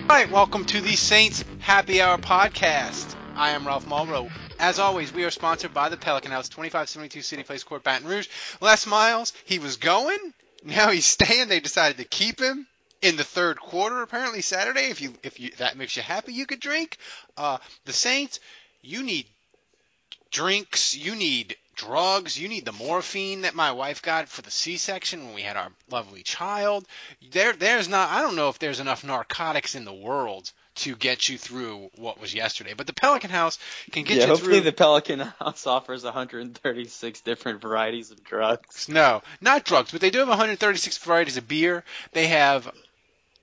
All right, welcome to the Saints Happy Hour podcast. I am Ralph Malbrough. As always, we are sponsored by the Pelican House, 2572 City Place Court, Baton Rouge. Les Miles, he was going, now he's staying. They decided to keep him in the third quarter. Apparently Saturday, if you if you that makes you happy, you could drink. Uh, the Saints, you need drinks, you need drugs, you need the morphine that my wife got for the C-section when we had our lovely child. There, there's not. I don't know if there's enough narcotics in the world to get you through what was yesterday. But the Pelican House can get yeah, you hopefully through. the Pelican House offers 136 different varieties of drugs. No, not drugs, but they do have 136 varieties of beer. They have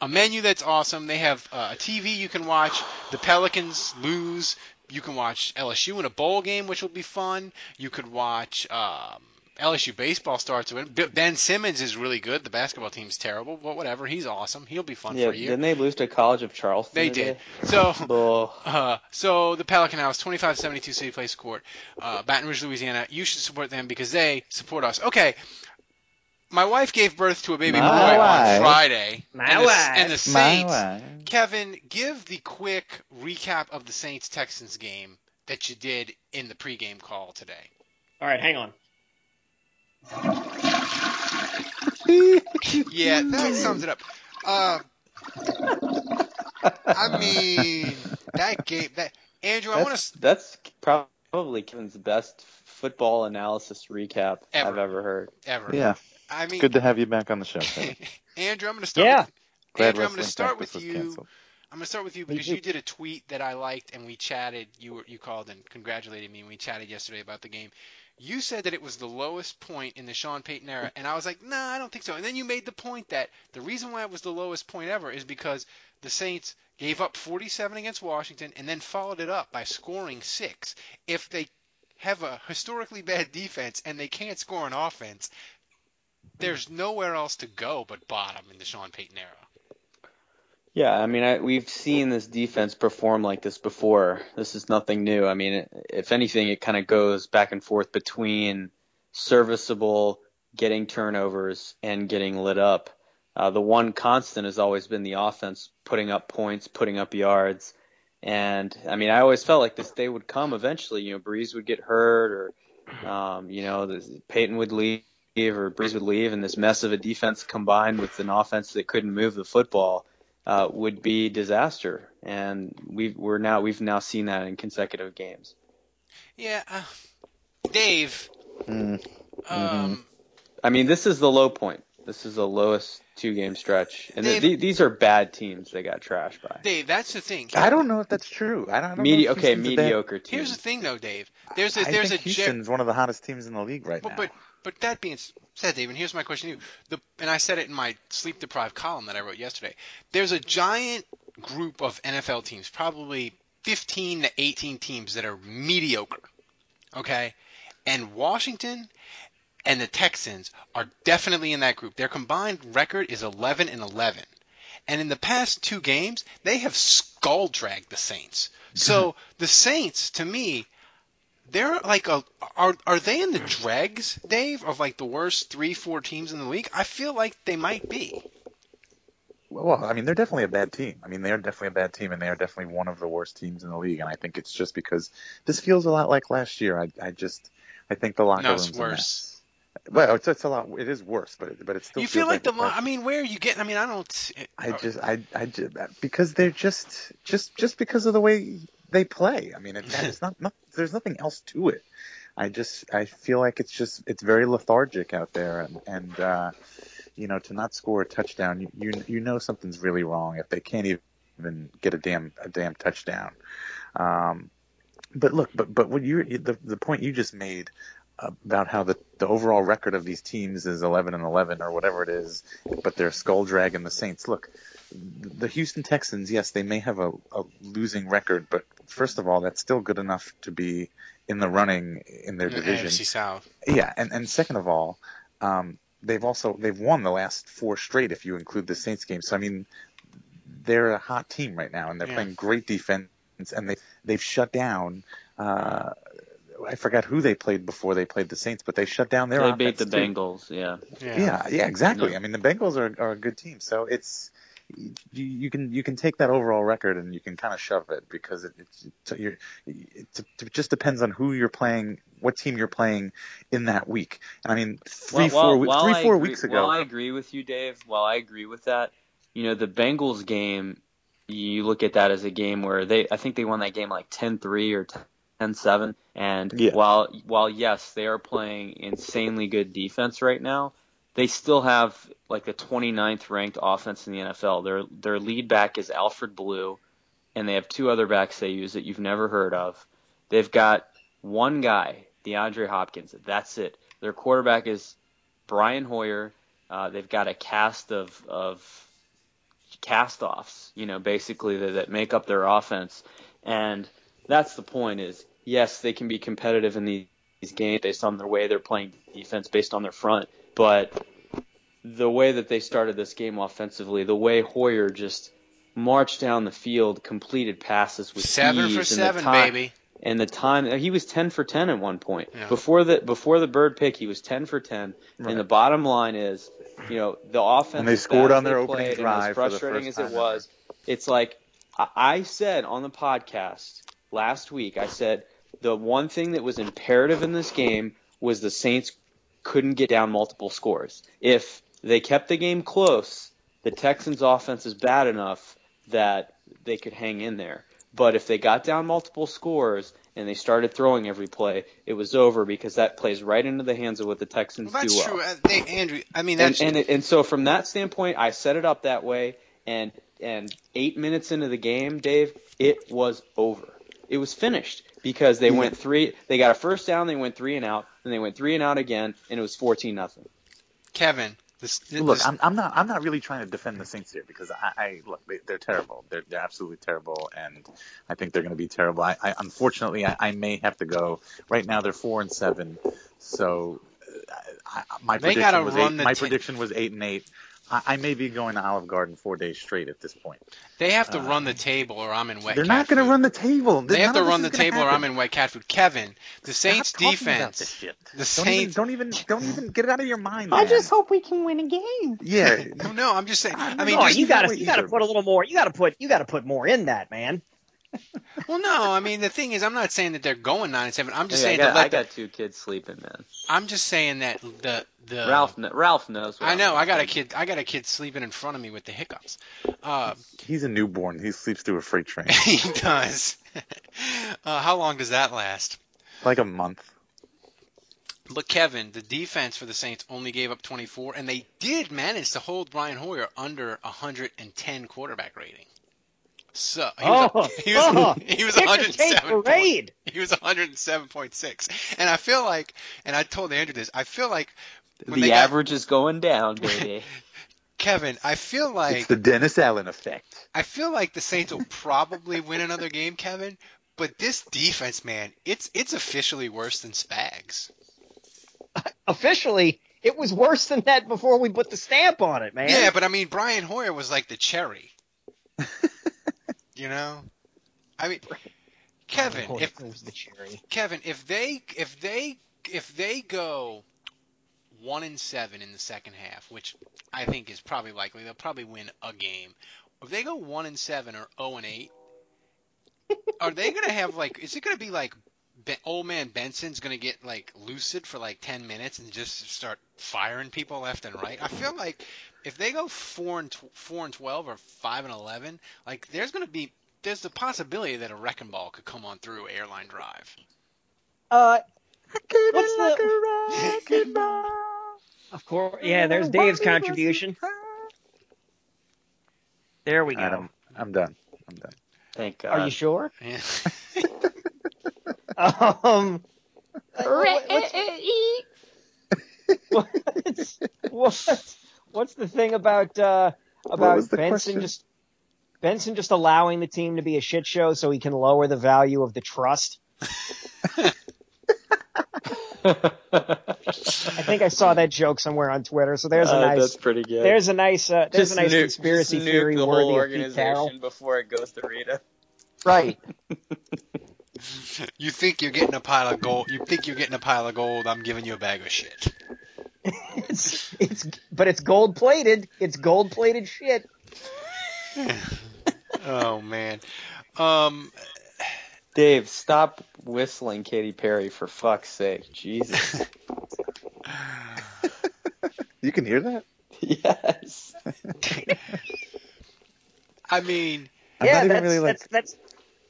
a menu that's awesome. They have uh, a TV you can watch. The Pelicans lose. You can watch LSU in a bowl game, which will be fun. You could watch um, LSU baseball starts with Ben Simmons is really good. The basketball team's terrible, but whatever. He's awesome. He'll be fun Yeah, for you. didn't they lose to College of Charleston? They today? did. So, uh, so the Pelican House, 2572 City Place Court, uh, Baton Rouge, Louisiana. You should support them because they support us. Okay. My wife gave birth to a baby My boy wife. on Friday. My and the, wife. And the My Saints. wife. Kevin, give the quick recap of the Saints Texans game that you did in the pregame call today. All right, hang on. Yeah, that sums it up. Uh, I mean, that game. That Andrew, I want to. that's probably Kevin's best football analysis recap Ever. I've ever heard. Ever. Yeah, I mean, good to have you back on the show. Andrew, I'm going to start. Yeah. With, Glad Andrew, I'm going to start with you. canceled. I'm gonna start with you because you did a tweet that I liked and we chatted. You were you called and congratulated me and we chatted yesterday about the game. You said that it was the lowest point in the Sean Payton era, and I was like, nah, I don't think so. And then you made the point that the reason why it was the lowest point ever is because the Saints gave up 47 against Washington and then followed it up by scoring six. If they have a historically bad defense and they can't score an offense, there's nowhere else to go but bottom in the Sean Payton era. Yeah, I mean, I, we've seen this defense perform like this before. This is nothing new. I mean, if anything, it kind of goes back and forth between serviceable, getting turnovers, and getting lit up. Uh, the one constant has always been the offense putting up points, putting up yards. And I mean, I always felt like this day would come eventually. You know, Brees would get hurt, or um, you know, this, Payton would leave, or Brees would leave, and this mess of a defense combined with an offense that couldn't move the football uh, would be disaster. And we've we're now we've now seen that in consecutive games. Yeah, uh, Dave. Mm. Um, I mean, this is the low point. This is the lowest two game stretch, and th- these are bad teams they got trashed by. Dave, that's the thing. I don't know if that's true. I don't know. Medi- if okay, Houston's a bad- mediocre teams. Here's the thing, though, Dave. There's a I there's think a ge- Houston's one of the hottest teams in the league right but, now. but but that being said, David, here's my question to you. The and I said it in my sleep deprived column that I wrote yesterday. There's a giant group of NFL teams, probably 15 to 18 teams that are mediocre. Okay, and Washington and the Texans are definitely in that group. Their combined record is 11 and 11. And in the past two games, they have skull dragged the Saints. So the Saints, to me, they're like a are are they in the dregs, Dave, of like the worst three four teams in the league? I feel like they might be. Well, I mean, they're definitely a bad team. I mean, they are definitely a bad team, and they are definitely one of the worst teams in the league. And I think it's just because this feels a lot like last year. I, I just, I think the locker No, room's it's worse. Well, it's, it's a lot. It is worse, but it, but it still you feel like the a lo- I mean, where are you getting? I mean, I don't. I just, I, I just, because they're just, just, just because of the way they play. I mean, it, it's not, not, there's nothing else to it. I just, I feel like it's just, it's very lethargic out there, and, and uh, you know, to not score a touchdown, you, you, you know, something's really wrong if they can't even get a damn, a damn touchdown. Um, but look, but, but what you, the, the point you just made about how the, the overall record of these teams is 11 and 11 or whatever it is, but they're skull dragging the Saints. Look, the Houston Texans, yes, they may have a, a losing record, but first of all, that's still good enough to be in the running in their in the division. AFC South. Yeah, and, and second of all, um, they've also they've won the last four straight if you include the Saints game. So I mean, they're a hot team right now, and they're Yeah. playing great defense, and they they've shut down. Uh, I forgot who they played before they played the Saints, but they shut down their. they beat the too. Bengals. Yeah. Yeah, yeah, exactly. Yeah. I mean, the Bengals are, are a good team, so it's you, you can you can take that overall record and you can kind of shove it because it, it's it's, you're, it, it just depends on who you're playing, what team you're playing in that week. And I mean, three Well, four while- we- three four agree- weeks ago. While I agree with you, Dave, while I agree with that, you know, the Bengals game, you look at that as a game where they, I think they won that game like 10-3 or 10-7. And Yeah. while, while yes, they are playing insanely good defense right now, they still have like the 29th ranked offense in the NFL. Their, their lead back is Alfred Blue, and they have two other backs they use that you've never heard of. They've got one guy, DeAndre Hopkins. That's it. Their quarterback is Brian Hoyer. Uh, they've got a cast of of cast-offs, you know, basically that, that make up their offense, and that's the point. Is yes, they can be competitive in these, these games based on the way they're playing defense, based on their front, but the way that they started this game offensively, the way Hoyer just marched down the field, completed passes with Seven ease, for and the seven, time- baby. and the time he was 10 for 10 at one point Yeah. before the before the Byrd pick he was 10 for 10 Right. and the bottom line is you know the offense And they scored on their opening played, drive as for the frustrating first as it time was it's like I, I said on the podcast last week I said the one thing that was imperative in this game was the Saints couldn't get down multiple scores if they kept the game close the Texans offense is bad enough that they could hang in there but if they got down multiple scores and they started throwing every play, it was over because that plays right into the hands of what the Texans Well, that's do well. true. Uh, they, Andrew, I mean, And, and and so from that standpoint, I set it up that way. And and eight minutes into the game, Dave, it was over. It was finished because they went three. They got a first down. They went three and out. Then they went three and out again, and it was fourteen nothing. Kevin. This, this, Look, I'm, I'm not. I'm not really trying to defend the Saints here because I, I look. They, they're terrible. They're, they're absolutely terrible, and I think they're going to be terrible. I, I unfortunately, I, I may have to go. Right now, they're four and seven. So, uh, I, I, my They prediction was eight. My ta- prediction was eight and eight. I, I may be going to Olive Garden four days straight at this point. they have to uh, run the table, or I'm in wet. they're cat not going to run the table. They have to run the gonna table, or. I'm in wet cat food. Kevin, the Saints Stop talking about this defense. shit. The Don't Saints. even, don't even, don't even get it out of your mind. I man. just hope we can win a game. Yeah. No, no, I'm just saying. I I mean, just- you gotta you gotta put a little more. You gotta put you gotta put more in that, man. well, no, I mean the thing is, I'm not saying that they're going nine and seven. I'm just Hey, I saying got, to let I got two kids sleeping, man. I'm just saying that the the Ralph, Ralph knows. What I know. I got a kid. I got a kid sleeping in front of me with the hiccups. Uh, He's a newborn. He sleeps through a freight train. he does. uh, how long does that last? like a month. But Kevin, the defense for the Saints only gave up 24, and they did manage to hold Brian Hoyer under 110 quarterback rating. So oh. he was, Oh, he was, oh, he was 107. Point- parade. He was 107.6, and I feel like, and I told Andrew this. I feel like when they The got- average is going down, baby. Kevin. I feel like it's the Dennis Allen effect. I feel like the Saints will probably win another game, Kevin. But this defense, man, it's it's officially worse than Spags. Officially, it was worse than that before we put the stamp on it, man. Yeah, but I mean, Brian Hoyer was like the cherry. You know, I mean, Kevin, Oh, if the cherry. Kevin, if they if they if they go one and seven in the second half, which I think is probably likely, they'll probably win a game. If they go one and seven or zero and eight, are they gonna have like? Is it gonna be like? Be- old man Benson's gonna get like lucid for like ten minutes and just start firing people left and right. I feel like if they go four and tw- four and twelve or five and eleven, like there's gonna be there's the possibility that a wrecking ball could come on through airline drive. Uh, what's the? Of course, yeah. There's Dave's contribution. There we go. Adam, I'm done. I'm done. Thank God. Are you sure? Yeah. Um, what's, what's, what's the thing about uh, about Benson question? just Benson just allowing the team to be a shit show so he can lower the value of the trust? I think I saw that joke somewhere on Twitter. So there's a Uh, nice That's pretty good. there's a nice uh, there's Just a nice nuke- conspiracy just theory the worthy whole of Pete Carroll. organization before it goes to Rita. Right. you think you're getting a pile of gold? You think you're getting a pile of gold? I'm giving you a bag of shit. it's it's but it's gold plated. It's gold plated shit. oh man. Um, Dave, stop whistling Katy Perry for fuck's sake. Jesus. You can hear that? yes. I mean, I'm yeah, that's, really like that's that's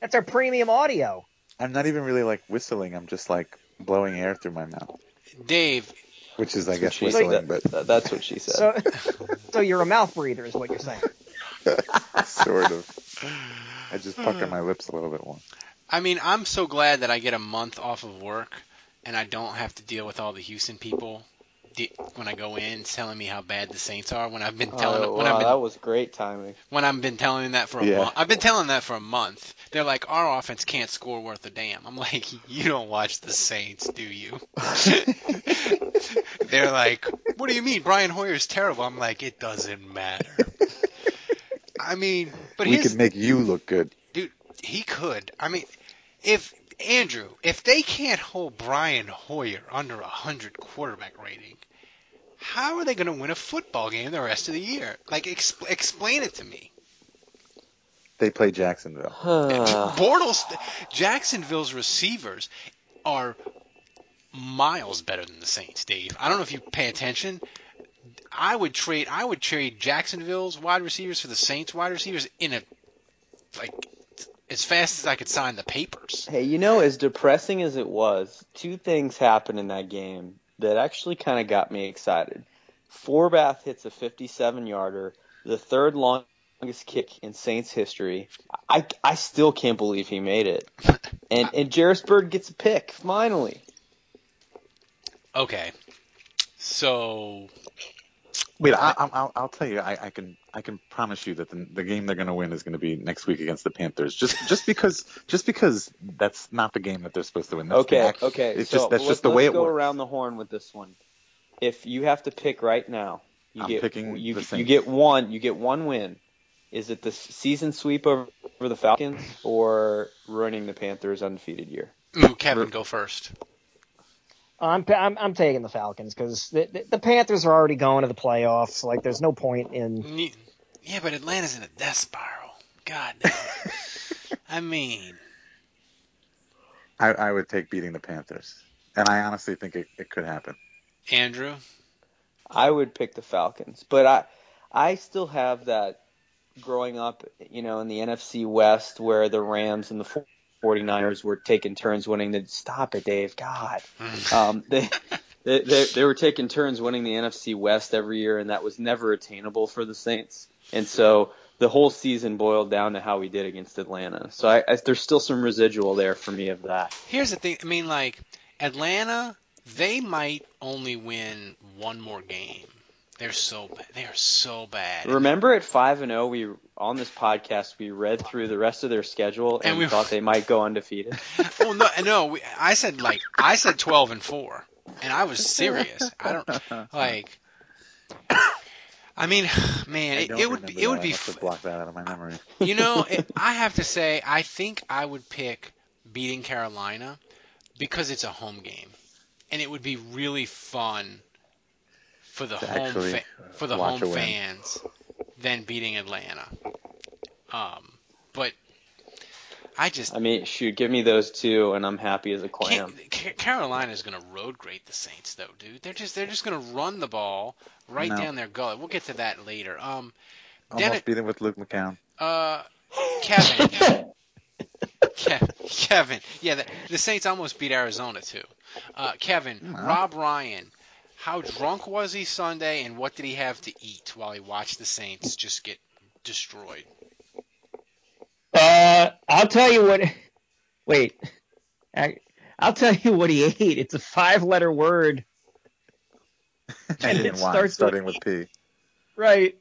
that's our premium audio. I'm not even really like whistling. I'm just like blowing air through my mouth, Dave, which is I That's guess what she whistling, said. but Th- That's what she said. So so you're a mouth breather is what you're saying. sort of. I just pucker hmm. my lips a little bit more. I mean, I'm so glad that I get a month off of work and I don't have to deal with all the Houston people de- when I go in telling me how bad the Saints are. When I've been oh, telling oh, when wow, I've been that was great timing. when I've been telling them that for a Yeah. month. I've been telling them that for a month. They're like, our offense can't score worth a damn. I'm like, you don't watch the Saints, do you? They're like, what do you mean? Brian Hoyer's terrible. I'm like, it doesn't matter. I mean, but we here's could make you look good. dude, he could. I mean, if Andrew, if they can't hold Brian Hoyer under a hundred quarterback rating, how are they going to win a football game the rest of the year? Like, exp- explain it to me. They play Jacksonville. Bortles, Jacksonville's receivers are miles better than the Saints, Dave. I don't know if you pay attention. I would trade. I would trade Jacksonville's wide receivers for the Saints wide receivers in a like as fast as I could sign the papers. Hey, you know, as depressing as it was, two things happened in that game that actually kind of got me excited. Forbath hits a 57 yarder, the third longest kick in Saints history. I, I still can't believe he made it. And and Jairus Byrd gets a pick finally. Okay, so Wait, I, I, I'll, I'll tell you. I, I can I can promise you that the, the game they're going to win is going to be next week against the Panthers. Just just because just because that's not the game that they're supposed to win. That's Okay, act- okay. It's so just that's let- just the let's way it go works. around the horn with this one. If you have to pick right now, you I'm get picking you, the you get one you get one win. Is it the season sweep over, over the Falcons or ruining the Panthers' undefeated year? ooh, Kevin, go first. I'm I'm, I'm taking the Falcons because the, the the Panthers are already going to the playoffs. Like, there's no point in. Yeah, but Atlanta's in a death spiral. God damn. I mean, I, I would take beating the Panthers, and I honestly think it, it could happen. Andrew. I would pick the Falcons, but I I still have that growing up, you know, in the NFC West where the Rams and the 49ers were taking turns winning the stop it, Dave. God. Um, they, they they they were taking turns winning the NFC West every year, and that was never attainable for the Saints. And so the whole season boiled down to how we did against Atlanta. So I, I, there's still some residual there for me of that. Here's the thing. I mean, like Atlanta, they might only win one more game. They're so bad. They are so bad. Remember at five and zero, we on this podcast we read through the rest of their schedule and, And we- thought they might go undefeated. oh no, no. We, I said like I said twelve and four, and I was serious. I don't like. I mean, man, I it, it would be, it would be I must have blocked that out of my memory. You know, it, I have to say, I think I would pick beating Carolina because it's a home game, and it would be really fun for the To home fa- for the home a win. fans than beating Atlanta. Um, but I just I mean, shoot, give me those two, and I'm happy as a clam. can't, Ca- Carolina's going to road grade the Saints though, dude. They're just they're just going to run the ball right No. down their gullet. We'll get to that later. Um, Almost Dennis, beat him with Luke McCown. uh, Kevin. Ke- Kevin, yeah, the, the Saints almost beat Arizona too. Uh, Kevin, Wow. Rob Ryan, how drunk was he Sunday, and what did he have to eat while he watched the Saints just get destroyed? Uh, I'll tell you what. Wait, I, I'll tell you what he ate. It's a five-letter word. And it wine, starts starting with- with P. Right.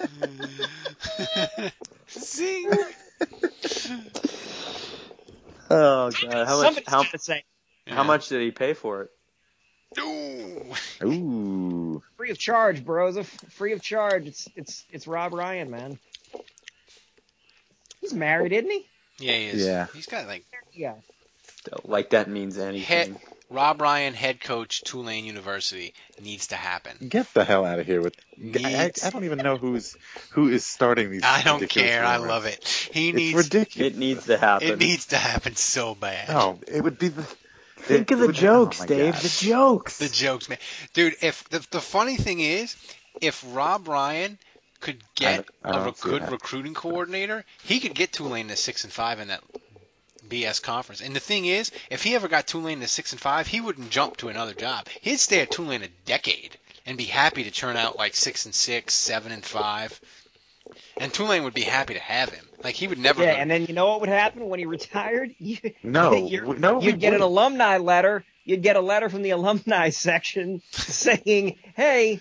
Zing. Oh god, how much? How, gotta how much did he pay for it? Ooh. Ooh. free of charge, bros. F- Free of charge. It's it's it's Rob Ryan, man. He's married, isn't he? Yeah, he is. Yeah. He's got like Yeah. Like that means anything. Rob Ryan, head coach, Tulane University, needs to happen. Get the hell out of here with. I, I, I don't even know who's who is starting these. I don't ridiculous care. I love it. He It's needs ridiculous. It needs to happen. it needs to happen so bad. No, it would be the. Think it of the would- oh jokes, oh Dave. God. The jokes. The jokes, man. Dude, if the the funny thing is, if Rob Ryan could get I don't a good that. recruiting coordinator, he could get Tulane to six and five in that BS conference. And the thing is, if he ever got Tulane to six and five, he wouldn't jump to another job. He'd stay at Tulane a decade and be happy to turn out like six and six, seven and five. And Tulane would be happy to have him. Like he would never. Yeah, go- and then you know what would happen when he retired? You, no, no, you'd get an wouldn't. alumni letter. You'd get a letter from the alumni section saying, "Hey,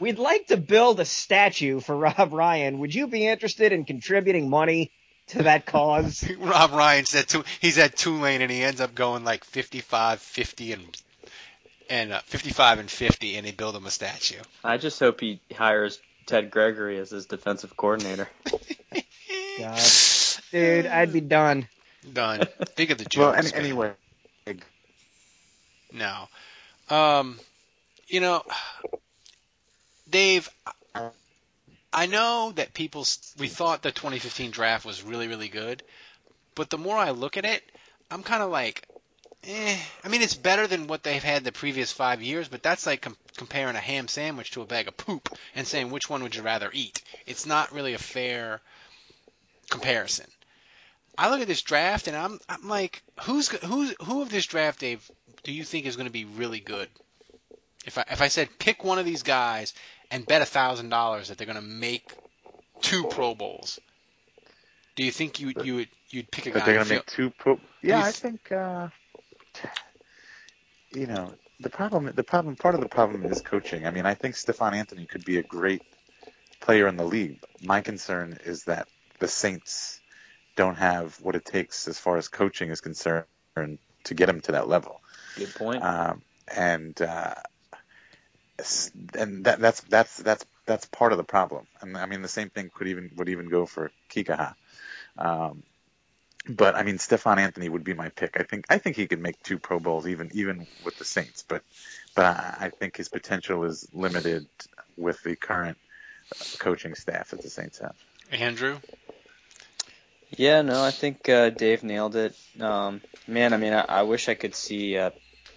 we'd like to build a statue for Rob Ryan. Would you be interested in contributing money to that cause?" Rob Ryan said tu- he's at Tulane and he ends up going like 55, 50, and and uh, 55 and 50, and they build him a statue. I just hope he hires Ted Gregory as his defensive coordinator. God, dude, I'd be done. Done. Think of the jokes. Well, any, anyway, No. Um, you know, Dave, I know that people we thought the 2015 draft was really really good, but the more I look at it, I'm kind of like, eh. I mean, it's better than what they've had the previous five years, but that's like com- comparing a ham sandwich to a bag of poop and saying which one would you rather eat. It's not really a fair comparison. I look at this draft and I'm I'm like, who's who's who of this draft, Dave, do you think is going to be really good? If I if I said pick one of these guys and bet a thousand dollars that they're going to make two Pro Bowls, do you think you you would you'd pick a guy? they're gonna make two. Pro- yeah, I think. Uh, you know, the problem. The problem. Part of the problem is coaching. I mean, I think Stephone Anthony could be a great player in the league. My concern is that the Saints don't have what it takes as far as coaching is concerned to get him to that level. Good point. um, and uh, and that, that's that's that's that's part of the problem. And I mean, the same thing could even would even go for Kikaha. Um, but I mean, Stephone Anthony would be my pick. I think I think he could make two Pro Bowls even even with the Saints. But but I, I think his potential is limited with the current coaching staff that the Saints have. Andrew? Yeah, no, I think uh, Dave nailed it. Um, man, I mean, I, I wish I could see uh,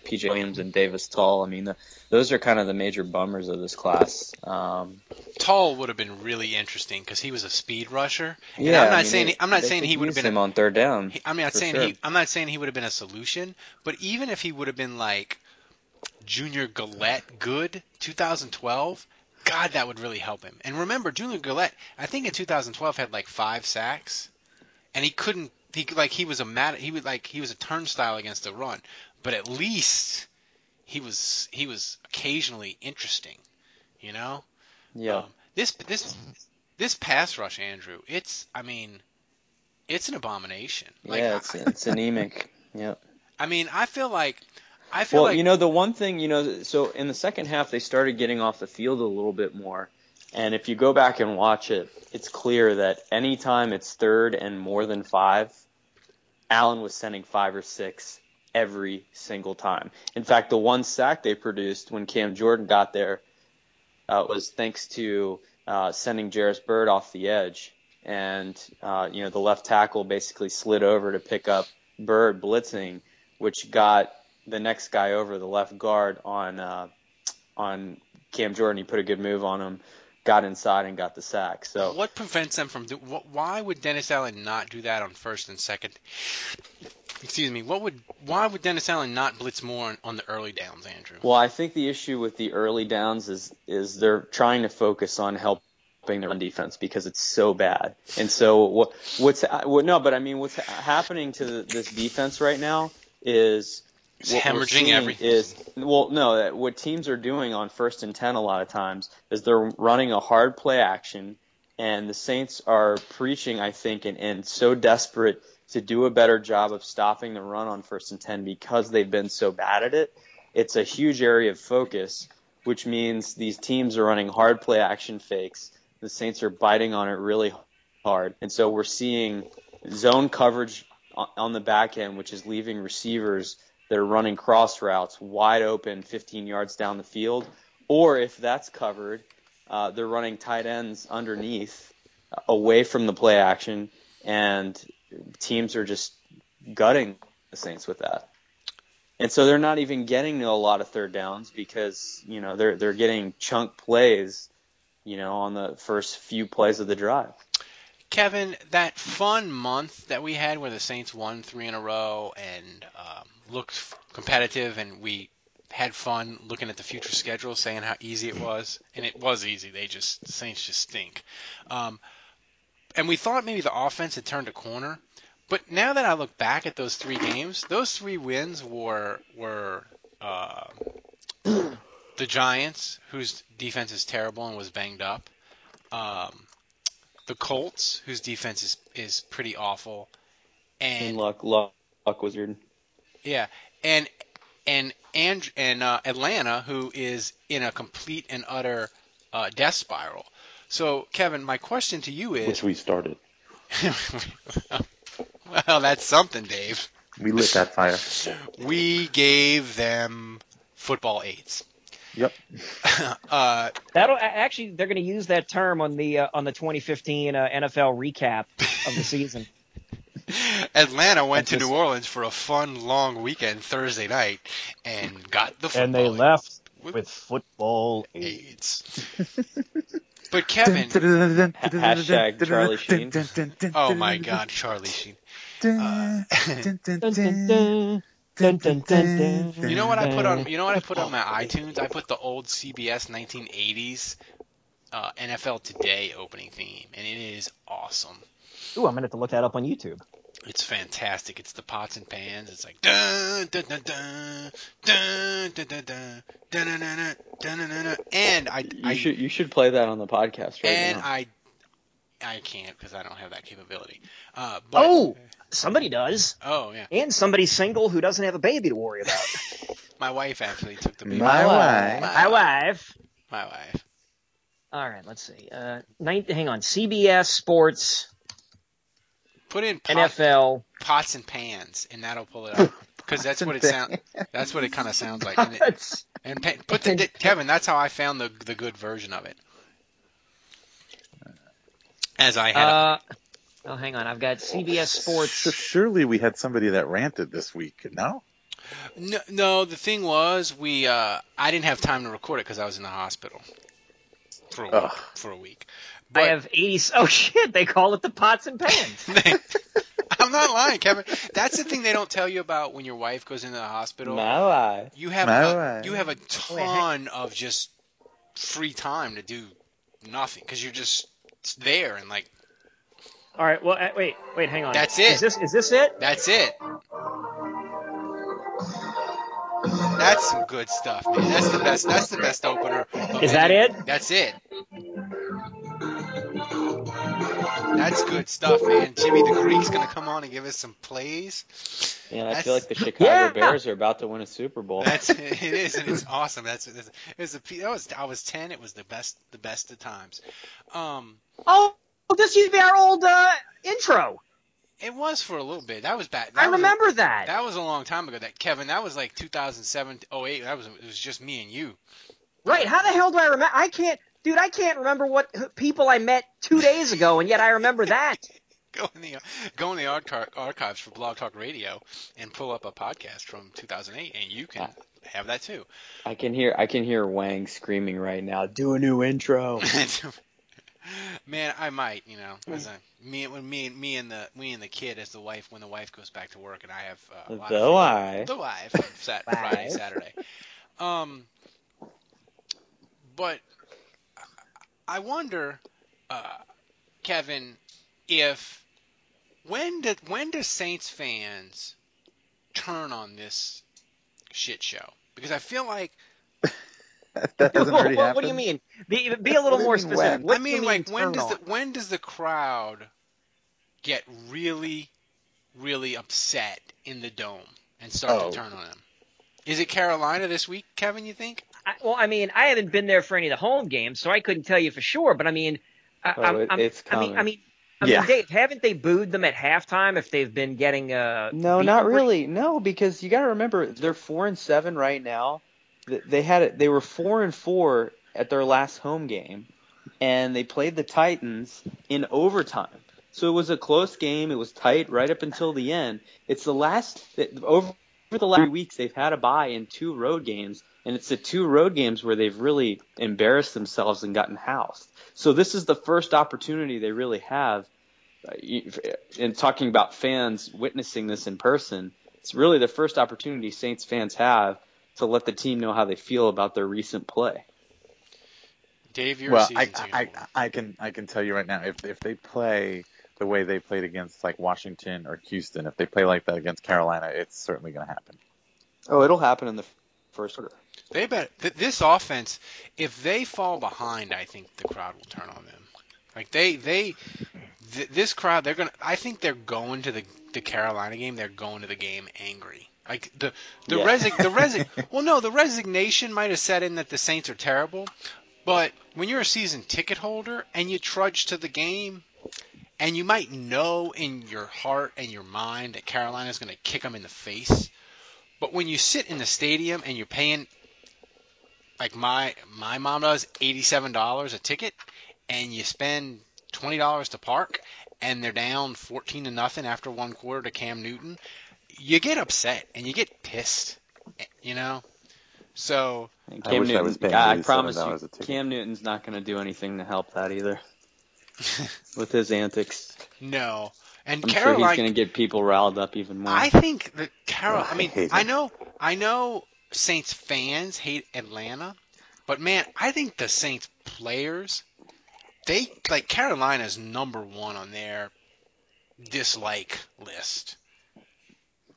PJ Williams and Davis Tull. I mean, the, those are kind of the major bummers of this class. Um, Tull would have been really interesting because he was a speed rusher. And yeah, I'm not I mean, saying they- I'm not saying he would have been him a, on third down. He- I'm not saying sure. he. I'm not saying he would have been a solution, but even if he would have been like Junior Galette good 2012, God, that would really help him. And remember, Junior Galette, I think in 2012 had like five sacks, and he couldn't. He like he was a mad. He was like he was a turnstile against the run, but at least he was he was occasionally interesting, you know. Yeah, Um, this this this pass rush, Andrew. It's I mean, it's an abomination. Like, yeah, it's it's anemic. Yeah. I mean, I feel like I feel Well, like you know, the one thing, you know, so in the second half, they started getting off the field a little bit more. And if you go back and watch it, it's clear that anytime it's third and more than five, Allen was sending five or six every single time. In fact, the one sack they produced when Cam Jordan got there, uh, was thanks to uh, sending Jairus Byrd off the edge, and uh, you know the left tackle basically slid over to pick up Bird blitzing, which got the next guy over the left guard on uh, on Cam Jordan. He put a good move on him, got inside and got the sack. So What prevents them from do? Why would Dennis Allen not do that on first and second? Excuse me. What would? Why would Dennis Allen not blitz more on, on the early downs, Andrew? Well, I think the issue with the early downs is is they're trying to focus on helping their run defense because it's so bad. And so what what's what, no, but I mean what's happening to this defense right now is It's what hemorrhaging everything. Is well, no, uh, what teams are doing on first and ten a lot of times is they're running a hard play action, and the Saints are preaching, I think, and, and so desperate to do a better job of stopping the run on first and ten because they've been so bad at it. It's a huge area of focus, which means these teams are running hard play action fakes. The Saints are biting on it really hard, and so we're seeing zone coverage on the back end, which is leaving receivers that are running cross routes wide open 15 yards down the field. Or if that's covered, uh, they're running tight ends underneath, uh, away from the play action, and teams are just gutting the Saints with that. And so they're not even getting a lot of third downs because you know they're they're getting chunk plays, you know, on the first few plays of the drive. Kevin, that fun month that we had where the Saints won three in a row and um, looked competitive, and we had fun looking at the future schedule, saying how easy it was, and it was easy. They just the Saints just stink. Um, and we thought maybe the offense had turned a corner, but now that I look back at those three games, those three wins were were uh, the Giants, whose defense is terrible and was banged up. Um, the Colts, whose defense is is pretty awful, And and luck, luck, luck wizard. Yeah, and and and and uh, Atlanta, who is in a complete and utter uh, death spiral. So, Kevin, my question to you is, which we started. well, that's something, Dave. We lit that fire. We gave them football aids. Yep. uh, That'll actually they're going to use that term on the uh, on the 2015 uh, NFL recap of the season. Atlanta went to That's New Orleans for a fun, long weekend Thursday night and got the football and they aids. left With- with football aids. AIDS. But Kevin, Hashtag Charlie Sheen. oh my God, Charlie Sheen. Dun, dun, dun, dun, dun, dun. You know what I put on? You know what I put on my iTunes? I put the old CBS 1980s uh, NFL Today opening theme, and it is awesome. Ooh, I'm going to have to look that up on YouTube. It's fantastic. It's the pots and pans. It's like dun dun dun dun dun dun dun dun dun dun dun dun dun dun dun. and I You I should you should play that on the podcast right and now. I I can't because I don't have that capability. Uh, but, Oh, somebody does, oh yeah, and somebody single who doesn't have a baby to worry about. my wife actually took the baby. My wife. My wife. My wife. All right, let's see. Uh, nine, hang on. CBS Sports, Put in pot, NFL. pots and pans, and that'll pull it up. Because that's what it sounds. That's what it kind of sounds like. And, it, and pa- put the Kevin. That's how I found the the good version of it. As I had. a- uh, oh, hang on. I've got CBS Sports. Surely we had somebody that ranted this week. No. no, no, the thing was, we uh, I didn't have time to record it because I was in the hospital for a week. Ugh. For a week. I have 80. Oh shit! They call it the pots and pans. I'm not lying, Kevin. That's the thing they don't tell you about when your wife goes into the hospital. My life. You have My a, wife. you have a ton of just free time to do nothing because you're just there and like All right. Well, uh, wait, wait, hang on. That's it. Is this is this it? that's it. That's some good stuff, man. That's the best. That's the best opener. of Is that it? That's it. That's good stuff, man. Jimmy the Greek's gonna come on and give us some plays. Man, I That's- feel like the Chicago Yeah. Bears are about to win a Super Bowl. That's it is, and it's awesome. That's it was a that was I was ten. It was the best the best of times. Um, Oh, this used to be our old uh, intro. it was for a little bit. That was bad. I That was a- remember that. That was a long time ago. That Kevin, that was like 2007, 08. That was it was just me and you. Right? How the hell do I remember? I can't, dude. I can't remember what people I met two days ago, and yet I remember that. Go in the go in the archi- archives for Blog Talk Radio and pull up a podcast from 2008, and you can have that too. I can hear I can hear Wang screaming right now. Do a new intro. Man, I might, you know, as a, me when me and me and the me and the kid as the wife when the wife goes back to work and I have uh, a lot The of wife. the wife on Sat- Friday Saturday. Um, but I wonder, uh, Kevin, if when did when do Saints fans turn on this shit show? Because I feel like that doesn't what, already happen. what do you mean? Be, be a little What do you more specific. when? I do mean, like when does on? the when does the crowd get really, really upset in the dome and start Oh. to turn on them? Is it Carolina this week, Kevin? You think? I, well, I mean, I haven't been there for any of the home games, so I couldn't tell you for sure. But I mean, I, Oh, I'm, it- I'm, it's I mean. I mean, I Yeah. mean, Dave, haven't they booed them at halftime if they've been getting uh No, not pretty- really. No, because you got to remember they're four and seven right now. They had it. They were four and four at their last home game, and they played the Titans in overtime. So it was a close game. It was tight right up until the end. It's the last that- over over the last few weeks they've had a bye in two road games, and it's the two road games where they've really embarrassed themselves and gotten housed. So this is the first opportunity they really have uh, you- in talking about fans witnessing this in person, it's really the first opportunity Saints fans have to let the team know how they feel about their recent play. Dave, you're a well, season I, I. I can I can tell you right now if if they play the way they played against like Washington or Houston, if they play like that against Carolina, it's certainly going to happen. Oh, it'll happen in the first quarter. They bet th- this offense. If they fall behind, I think the crowd will turn on them. Like they they th- this crowd, they're gonna. I think they're going to the the Carolina game. They're going to the game angry. Like the the Yeah. resi- the resi- well no the resignation might have set in that the Saints are terrible, but when you're a season ticket holder and you trudge to the game, and you might know in your heart and your mind that Carolina's going to kick them in the face, but when you sit in the stadium and you're paying like my my mom does eighty seven dollars a ticket, and you spend twenty dollars to park, and they're down fourteen to nothing after one quarter to Cam Newton, you get upset and you get pissed, eh, you know. So And I wish I was paying I promise you. Cam Newton's not going to do anything to help that either with his antics. no, and I'm sure Caroline. he's going to get people riled up even more. I think that Carol. Oh, I I mean, hate I know, I know, Saints fans hate Atlanta, but man, I think the Saints players, they like Carolina's number one on their dislike list.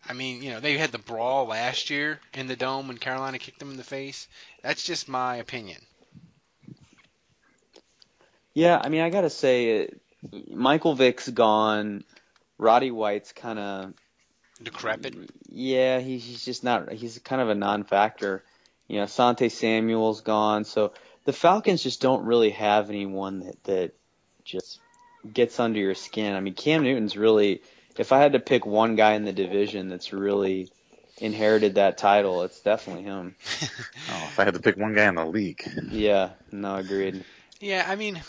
I mean, you know, they had the brawl last year in the dome when Carolina kicked them in the face. That's just my opinion. Yeah, I mean, I gotta say, Michael Vick's gone. Roddy White's kind of Decrepit. yeah, he's, he's just not. He's kind of a non-factor. You know, Sante Samuel's gone, so the Falcons just don't really have anyone that that just gets under your skin. I mean, Cam Newton's really. If I had to pick one guy in the division that's really inherited that title, it's definitely him. Oh, if I had to pick one guy in the league, Yeah, no, agreed. Yeah, I mean,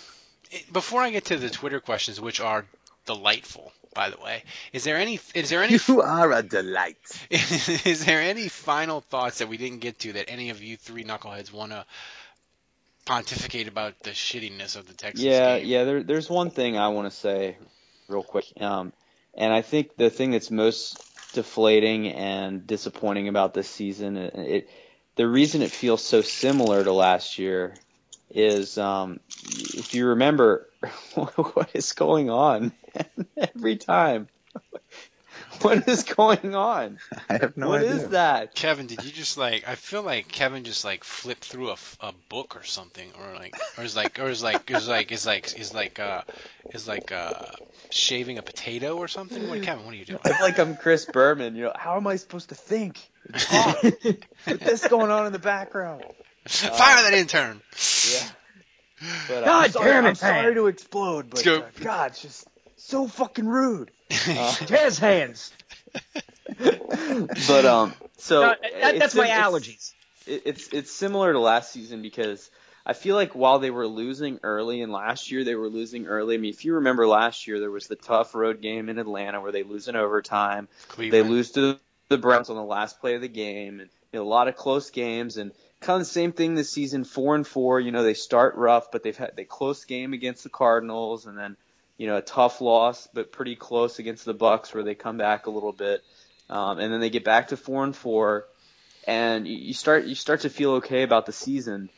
before I get to the Twitter questions, which are delightful, by the way, is there any is there any you are a delight. is there any final thoughts that we didn't get to that any of you three knuckleheads want to pontificate about the shittiness of the Texas Yeah, game? yeah. There, there's one thing I want to say, real quick. Um, and I think the thing that's most deflating and disappointing about this season, it, it the reason it feels so similar to last year, is um, if you remember what is going on every time. What is going on? I have no What idea. is that? Kevin, did you just like? I feel like Kevin just like flipped through a book or something, or like, or is like, or is like, is like, is like, is like, uh, is like, uh, shaving a potato or something. What, Kevin? What are you doing? I feel like I'm Chris Berman. You know, how am I supposed to think? talk with this going on in the background. Fire that intern. Yeah. But, uh, God sorry, damn it, I'm sorry to explode, but Go. uh, God, it's just so fucking rude. Uh, Jazz hands. but um, so No, that, that's my sim- it's- allergies. it's it's similar to last season because I feel like while they were losing early and last year they were losing early. I mean, if you remember last year, there was the tough road game in Atlanta where they lose in overtime. They Cleveland. lose to the Browns on the last play of the game, and you know, a lot of close games. And kind of the same thing this season, four and four. You know, they start rough, but they've had they close game against the Cardinals, and then you know a tough loss, but pretty close against the Bucks where they come back a little bit, um, and then they get back to four and four, and you you start you start to feel okay about the season,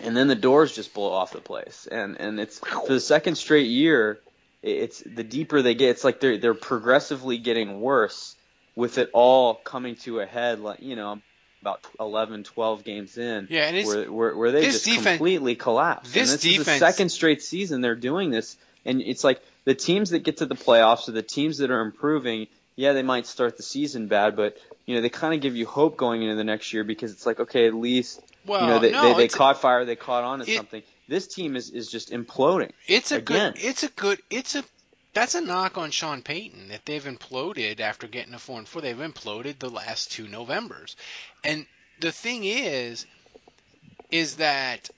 and then the doors just blow off the place, and and it's for the second straight year. It's the deeper they get, it's like they're they're progressively getting worse with it all coming to a head, like you know, about 11, 12 games in, Yeah, and it's where, where, where they just defense- completely collapse. this and this is the second straight season they're doing this, and it's like the teams that get to the playoffs or the teams that are improving. Yeah, they might start the season bad, but you know they kind of give you hope going into the next year because it's like okay, at least well, you know they, no, they, they caught fire, they caught on to it- something. This team is, is just imploding. it's a again. good. It's a good. It's a. That's a knock on Sean Payton that they've imploded after getting a four and four. They've imploded the last two Novembers, and the thing is, is that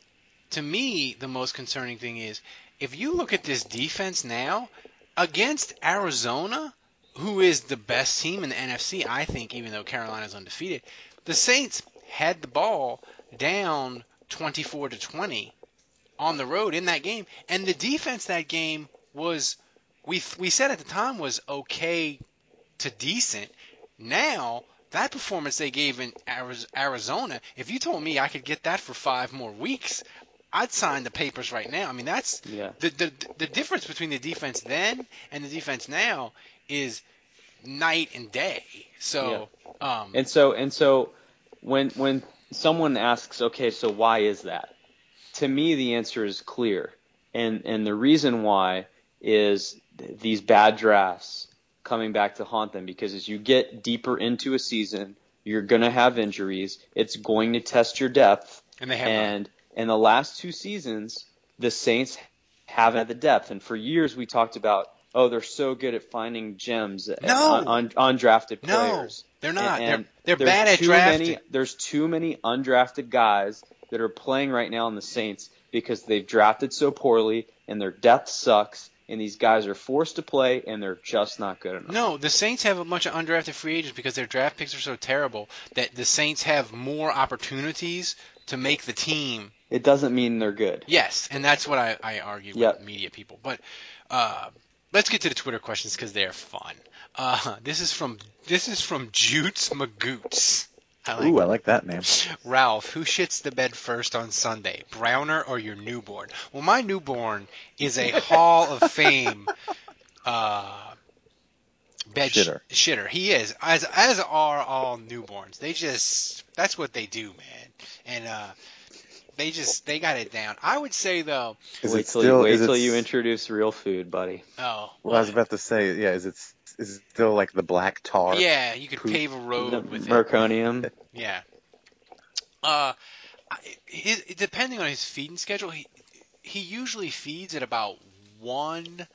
to me the most concerning thing is if you look at this defense now against Arizona, who is the best team in the NFC, I think, even though Carolina's undefeated, the Saints had the ball down 24 to 20 on the road in that game, and the defense that game was we we said at the time was okay to decent. Now that performance they gave in Arizona, if you told me I could get that for five more weeks, I'd sign the papers right now. I mean that's Yeah. the the the difference between the defense then and the defense now is night and day. So um And so and so when when someone asks, okay, so why is that? To me the answer is clear. And and the reason why is these bad drafts coming back to haunt them because as you get deeper into a season, you're going to have injuries. It's going to test your depth. and they have none. And in the last two seasons, the Saints haven't had the depth. And for years we talked about, oh, they're so good at finding gems, No. un, un, undrafted players. No, they're not. And- they're they're bad at drafting. Many, there's too many undrafted guys that are playing right now in the Saints because they've drafted so poorly and their depth sucks. And these guys are forced to play, and they're just not good enough. No, the Saints have a bunch of undrafted free agents because their draft picks are so terrible that the Saints have more opportunities to make the team. It doesn't mean they're good. Yes, and that's what I, I argue Yep. with media people. But uh, let's get to the Twitter questions because they're fun. Uh, this is from this is from Jutes Magoots. I like Ooh, I like that name. Ralph, who shits the bed first on Sunday, Browner or your newborn? Well, my newborn is a Hall of Fame uh, bed sh- Shitter. shitter. He is, as as are all newborns. They just that's what they do, man. And uh, they just they got it down. I would say though, Is wait till, still? you, wait till you introduce real food, buddy. oh, Well, I was about to say, yeah. Is it? Is still like the black tar? yeah, you could poop. pave a road with it. Meconium. Yeah. Uh, his, depending on his feeding schedule, he he usually feeds at about one.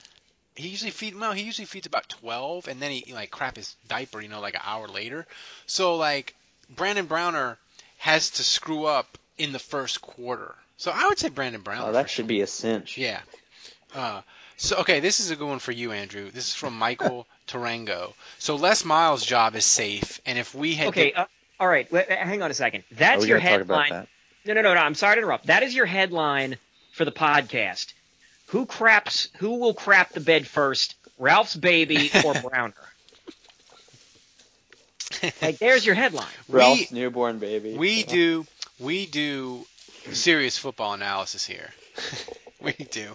He usually feed well. He usually feeds about twelve, and then he like crap his diaper, you know, like an hour later. So like Brandon Browner has to screw up in the first quarter. So I would say Brandon Browner. Oh, that should sure. be a cinch. Yeah. Uh, so okay, this is a good one for you, Andrew. This is from Michael Tarango. So Les Miles' job is safe, and if we had Okay, uh, all right. Wait, hang on a second. That's Oh, we your gotta talk about headline. that. No, no, no, no. I'm sorry to interrupt. That is your headline for the podcast. Who craps? Who will crap the bed first? Ralph's baby or Browner? like, there's your headline. Ralph's newborn baby. We do we do serious football analysis here. we do.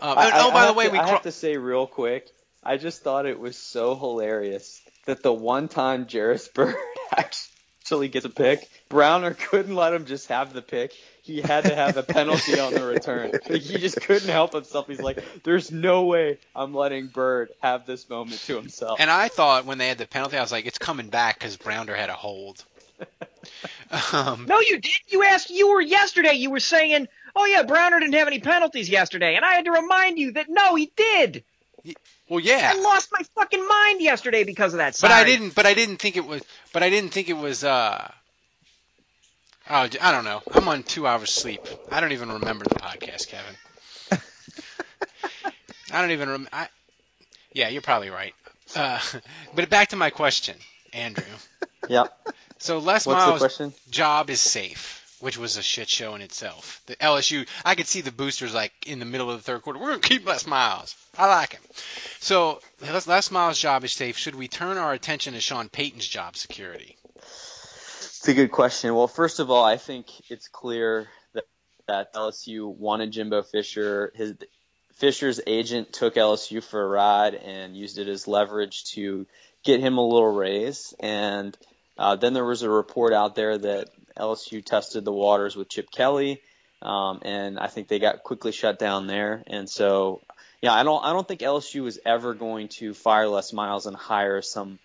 Um, I- oh, I- by I the way, to, we I have to say real quick. I just thought it was so hilarious that the one time Jairus Byrd actually gets a pick, Browner couldn't let him just have the pick. He had to have a penalty on the return. Like, he just couldn't help himself. He's like, "There's no way I'm letting Byrd have this moment to himself." and I thought when they had the penalty, I was like, it's coming back because Browner had a hold. um, No, you did. You asked. You were yesterday. You were saying, "Oh yeah, Browner didn't have any penalties yesterday," and I had to remind you that no, he did. Well, yeah, I lost my fucking mind yesterday because of that. but I didn't. But I didn't think it was. But I didn't think it was. Uh, Oh, I don't know. I'm on two hours sleep. I don't even remember the podcast, Kevin. I don't even rem. I, yeah, you're probably right. Uh, but back to my question, Andrew. Yeah. So Les What's the Miles' question? job is safe, which was a shit show in itself. The LSU, I could see the boosters like in the middle of the third quarter. We're gonna keep Les Miles. I like him. So Les, Les Miles' job is safe. Should we turn our attention to Sean Payton's job security? It's a good question. Well, first of all, I think it's clear that, that LSU wanted Jimbo Fisher. His Fisher's agent took LSU for a ride and used it as leverage to get him a little raise. And uh, then there was a report out there that LSU tested the waters with Chip Kelly, um, and I think they got quickly shut down there. And so, yeah, I don't I don't think LSU was ever going to fire Les Miles and hire some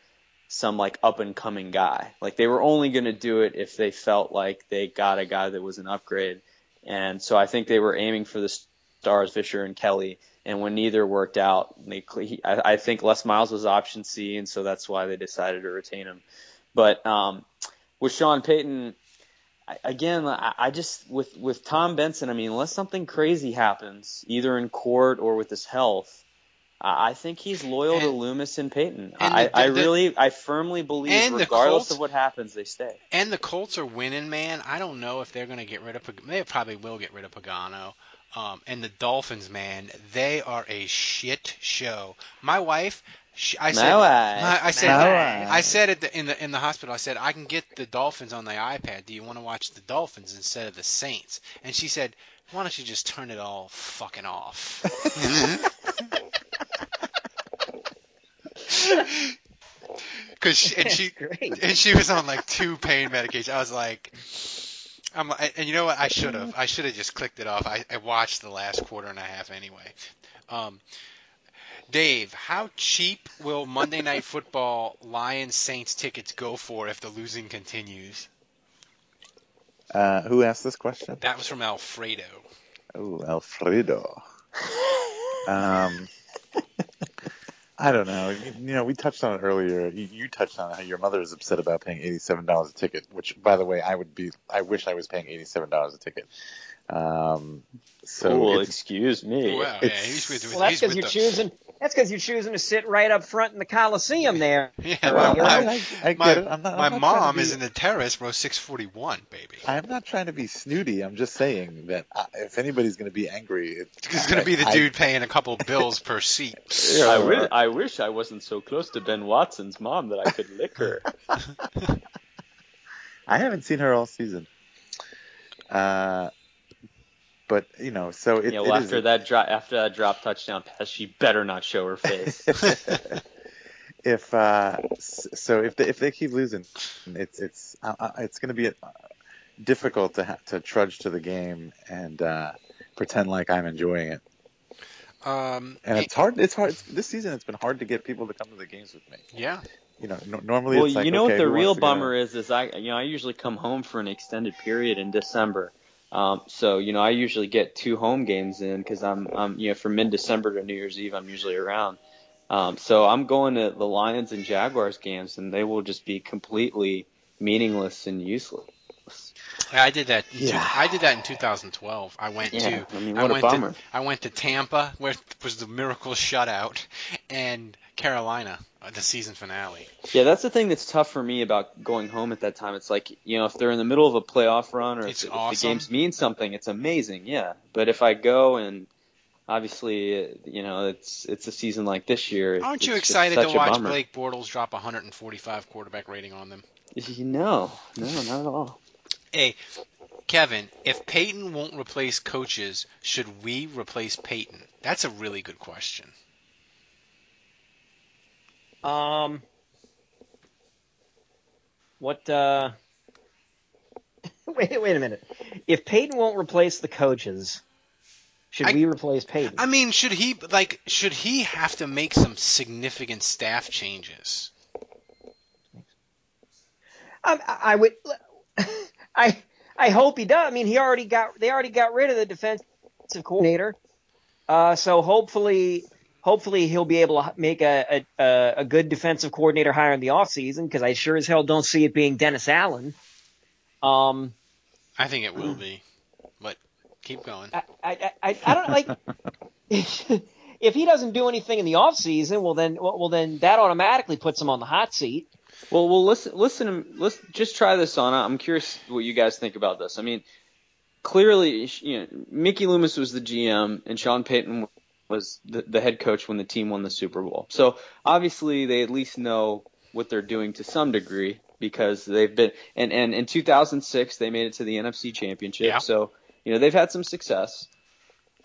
some like up and coming guy. Like they were only going to do it if they felt like they got a guy that was an upgrade. And so I think they were aiming for the stars, Fisher and Kelly. And when neither worked out, they, he, I, I think Les Miles was option C, and so that's why they decided to retain him. But um, with Sean Payton, again, I, I just with with Tom Benson, I mean, unless something crazy happens, either in court or with his health, I I think he's loyal to Loomis and Payton. and I, the- I really, I firmly believe, and the regardless Colts- of what happens, they stay. And the Colts are winning, man. I don't know if they're going to get rid of. They probably will get rid of Pagano. Um, and the Dolphins, man, they are a shit show. My wife, she, I said, My wife. I, I said, My wife. I said at the, in the in the hospital, I said I can get the Dolphins on the iPad. Do you want to watch the Dolphins instead of the Saints? And she said, Why don't you just turn it all fucking off? Because she, and she Great. and she was on like two pain medications. I was like, I'm like, and you know what? I should have. I should have just clicked it off. I, I watched the last quarter and a half anyway. Um, Dave, how cheap will Monday Night Football Lions Saints tickets go for if the losing continues? Uh, who asked this question? That was from Alfredo. Oh, Alfredo. Um, I don't know. You, you know, we touched on it earlier. You, you touched on how your mother is upset about paying eighty-seven dollars a ticket. Which, by the way, I would be. I wish I was paying eighty-seven dollars a ticket. Um, so well, it's- excuse me. Wow, yeah, he's with, Well, that's because you're the, choosing. That's because you're choosing to sit right up front in the Coliseum there. Yeah, Well, my, I- my, I, I my, get it. I'm not, my I'm not trying mom be, is in the terrace, row 641, baby. I'm not trying to be snooty. I'm just saying that uh, if anybody's going to be angry, it, It's going to be the I- dude paying a couple bills per seat. I, wi- I wish I wasn't so close to Ben Watson's mom that I could lick her. I haven't seen her all season. Uh, but you know, so it, you know, it is- after that drop, after that drop touchdown pass, she better not show her face. if uh, so, if they, if they keep losing, it's it's uh, uh, it's going to be uh, difficult to ha- to trudge to the game and uh, pretend like I'm enjoying it. Um, And it's hard. It's hard. This season, it's been hard to get people to come to the games with me. yeah. You know, no, normally well, it's like okay. Well, you know okay, what the real to go? bummer is? Is I, you know, I usually come home for an extended period in December. Um, so you know, I usually get two home games in because I'm, I'm, you know, from mid-December to New Year's Eve, I'm usually around. Um, so I'm going to the Lions and Jaguars games, and they will just be completely meaningless and useless. I did that. In Yeah. I did that in 2012. I went Yeah, to. I mean, I what a bummer. to. I went to Tampa, where was the miracle shutout, and Carolina, uh, the season finale. Yeah, that's the thing that's tough for me about going home at that time. It's like, you know, if they're in the middle of a playoff run or It's if, if the games mean something, it's amazing, yeah. But if I go and obviously, you know, it's it's a season like this year. Aren't you excited to watch. Blake Bortles drop 145 quarterback rating on them? No, no, not at all. Hey, Kevin, if Payton won't replace coaches, should we replace Payton? That's a really good question. Um, what? uh Wait, wait a minute. If Payton won't replace the coaches, should I- we replace Payton? I mean, should he like should he have to make some significant staff changes? I, I would. I I hope he does. I mean, he already got. They already got rid of the defensive coordinator. Uh, so hopefully, hopefully he'll be able to make a a, a good defensive coordinator hire in the offseason because I sure as hell don't see it being Dennis Allen. Um, I think it will be, but keep going. I, I, I, I don't like if he doesn't do anything in the off season. Well, then, well, then that automatically puts him on the hot seat. Well, well, listen, listen, listen. Just try this on. I'm curious what you guys think about this. I mean, clearly, you know, Mickey Loomis was the GM and Sean Payton was the, the head coach when the team won the Super Bowl. So obviously, they at least know what they're doing to some degree because they've been and and in 2006 they made it to the NFC Championship. Yeah. So you know they've had some success.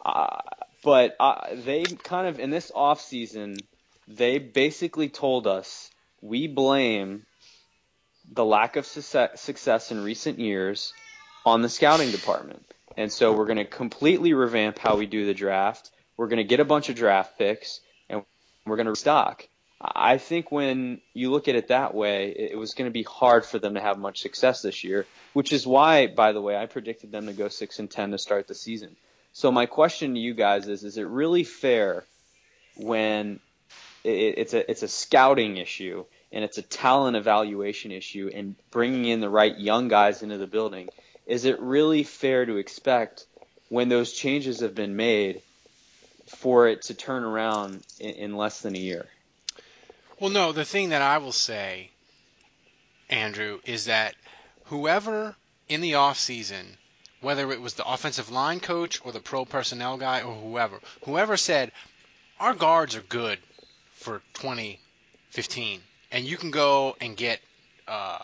Uh, but uh, they kind of in this off season, they basically told us we blame the lack of success, in recent years on the scouting department. And so we're going to completely revamp how we do the draft. We're going to get a bunch of draft picks and we're going to restock. I think when you look at it that way, it was going to be hard for them to have much success this year, which is why, by the way, I predicted them to go six and ten to start the season. So my question to you guys is: Is it really fair when it's a it's a scouting issue and it's a talent evaluation issue and bringing in the right young guys into the building? Is it really fair to expect when those changes have been made for it to turn around in, in less than a year? Well, no, the thing that I will say, Andrew, is that whoever in the off season, whether it was the offensive line coach or the pro personnel guy or whoever, whoever said our guards are good for 2015, and you can go and get uh,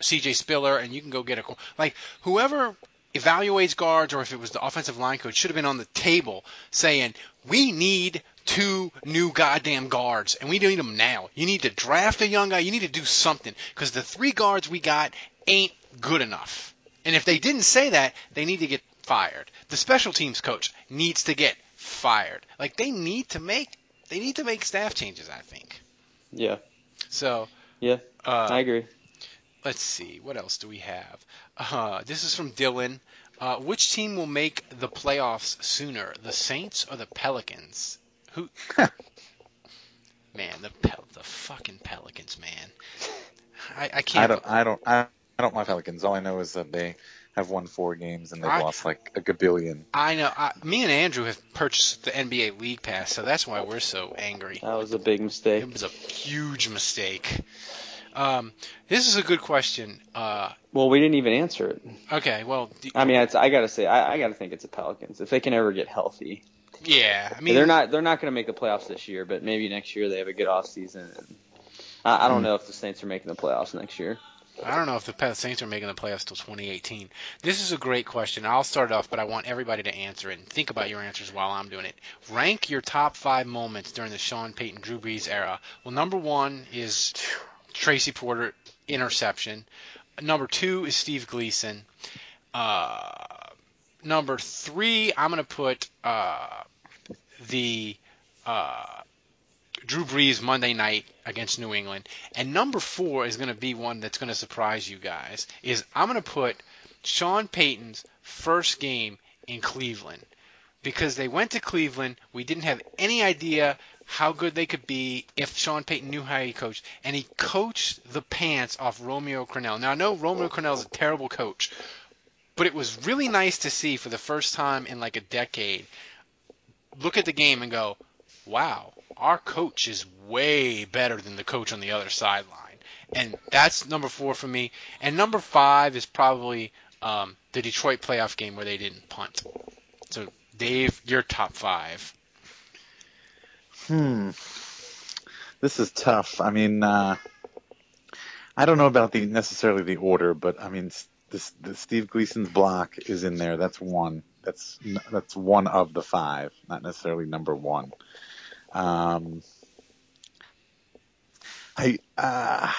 C.J. Spiller, and you can go get a like whoever evaluates guards, or if it was the offensive line coach, should have been on the table saying we need two new goddamn guards, and we need them now. You need to draft a young guy. You need to do something because the three guards we got ain't good enough. And if they didn't say that, they need to get fired. The special teams coach needs to get fired. Like they need to make they need to make staff changes. I think. Yeah. So. Yeah. Uh, I agree. Let's see. What else do we have? Uh, this is from Dylan. Uh, which team will make the playoffs sooner, the Saints or the Pelicans? Who? man, the Pel- the fucking Pelicans, man. I, I can't. I don't. I don't. I, I don't mind Pelicans. All I know is that they have won four games and they've I- lost like a gabillion. I know. I, me and Andrew have purchased the NBA League Pass, so that's why we're so angry. That was a big mistake. It was a huge mistake. Um, this is a good question. Uh, Well, we didn't even answer it. okay, well, do- I mean, it's, I gotta say, I, I gotta think it's the Pelicans if they can ever get healthy. yeah. I mean, they're not they're not gonna make the playoffs this year, but maybe next year they have a good off season. And I, I don't know if the Saints are making the playoffs next year. I don't know if the Saints are making the playoffs till 2018. This is a great question. I'll start off, but I want everybody to answer it and think about your answers while I'm doing it. Rank your top five moments during the Sean Payton Drew Brees era. Well, number one is Tracy Porter interception. Number two is Steve Gleason. Uh, number three, I'm going to put uh, the uh, Drew Brees Monday night against New England. And number four is going to be one that's going to surprise you guys. Is I'm going to put Sean Payton's first game in Cleveland because they went to Cleveland. We didn't have any idea how good they could be if Sean Payton knew how he coached, and he coached the pants off Romeo Crennel. Now I know Romeo Crennel is a terrible coach, but it was really nice to see for the first time in like a decade. Look at the game and go, wow, our coach is way better than the coach on the other sideline. And that's number four for me. And number five is probably um, the Detroit playoff game where they didn't punt. So, Dave, your top five. Hmm. This is tough. I mean, uh, I don't know about the necessarily the order, but I mean, this, the Steve Gleason's block is in there. That's one. That's that's one of the five, not necessarily number one. Um, I, uh,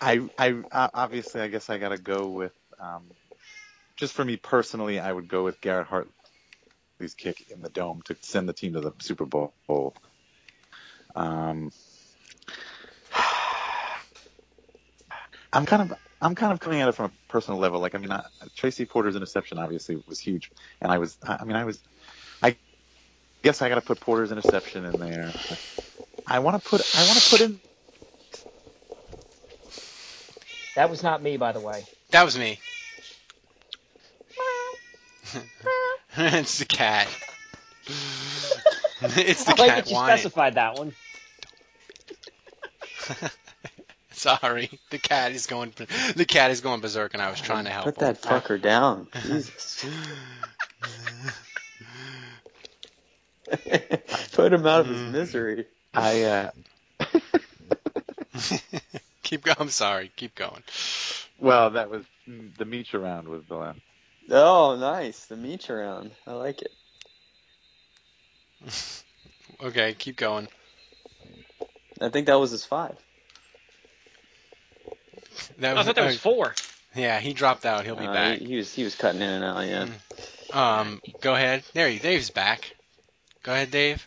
I, I, uh, obviously, I guess I got to go with, um, just for me personally, I would go with Garrett Hartley's kick in the dome to send the team to the Super Bowl. Um, I'm kind of, I'm kind of coming at it from a personal level. Like, I mean, I, Tracy Porter's interception obviously was huge, and I was, I mean, I was, guess I got to put Porter's interception in there. I want to put, I want to put in That was not me, by the way. That was me. it's the cat. it's the I like cat that you whining. specified that one. Sorry, the cat is going. The cat is going berserk, and I was trying to help. Put him. that fucker down. Jesus. Put him out of his Mm. misery. I uh, keep going. I'm sorry. Keep going. well, that was the meet around was the last. Oh, nice. The meat around. I like it. Okay, keep going. I think that was his five. That I thought that was four. Yeah, he dropped out. He'll be Uh, back. He, he was he was cutting in and out. Yeah. Um, go ahead. There, he, Dave's back. Go ahead, Dave.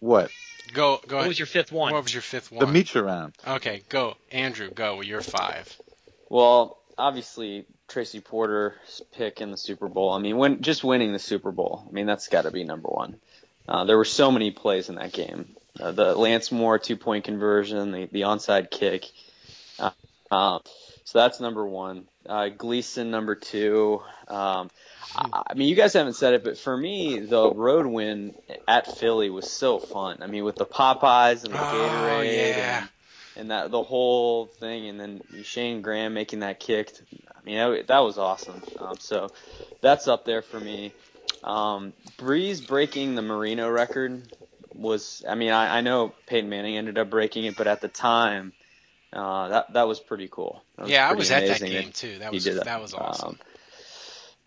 What? Go, go. What ahead. was your fifth one? What was your fifth one? The one? meet around. Okay, go, Andrew. Go. You're five. Well, obviously Tracy Porter's pick in the Super Bowl. I mean, when just winning the Super Bowl. I mean, that's got to be number one. Uh, there were so many plays in that game. Uh, the Lance Moore two point conversion, the, the onside kick. Uh, uh, so that's number one. Uh, Gleason number two. Um, I, I mean, you guys haven't said it, but for me, the road win at Philly was so fun. I mean, with the Popeyes and the Oh, Gatorade yeah. and and that the whole thing, and then Shayne Graham making that kick. I mean, that, that was awesome. Um, so that's up there for me. Um, Brees breaking the Marino record was. I mean, I, I know Peyton Manning ended up breaking it, but at the time, uh, that that was pretty cool. That yeah, I was at that amazing game too. That was did that. was awesome.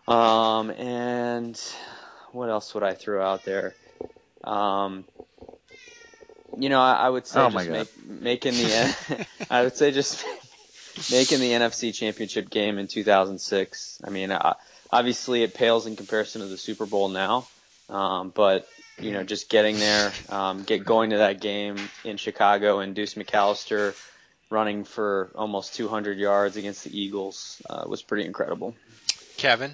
Um, um, and what else would I throw out there? Um, you know, I, I would say Oh my just God. make, making the. I would say just making the NFC Championship game in 2006. I mean, uh, obviously it pales in comparison to the Super Bowl now, um, but you know, just getting there, um, get going to that game in Chicago, and Deuce McAllister running for almost 200 yards against the Eagles uh, was pretty incredible. Kevin.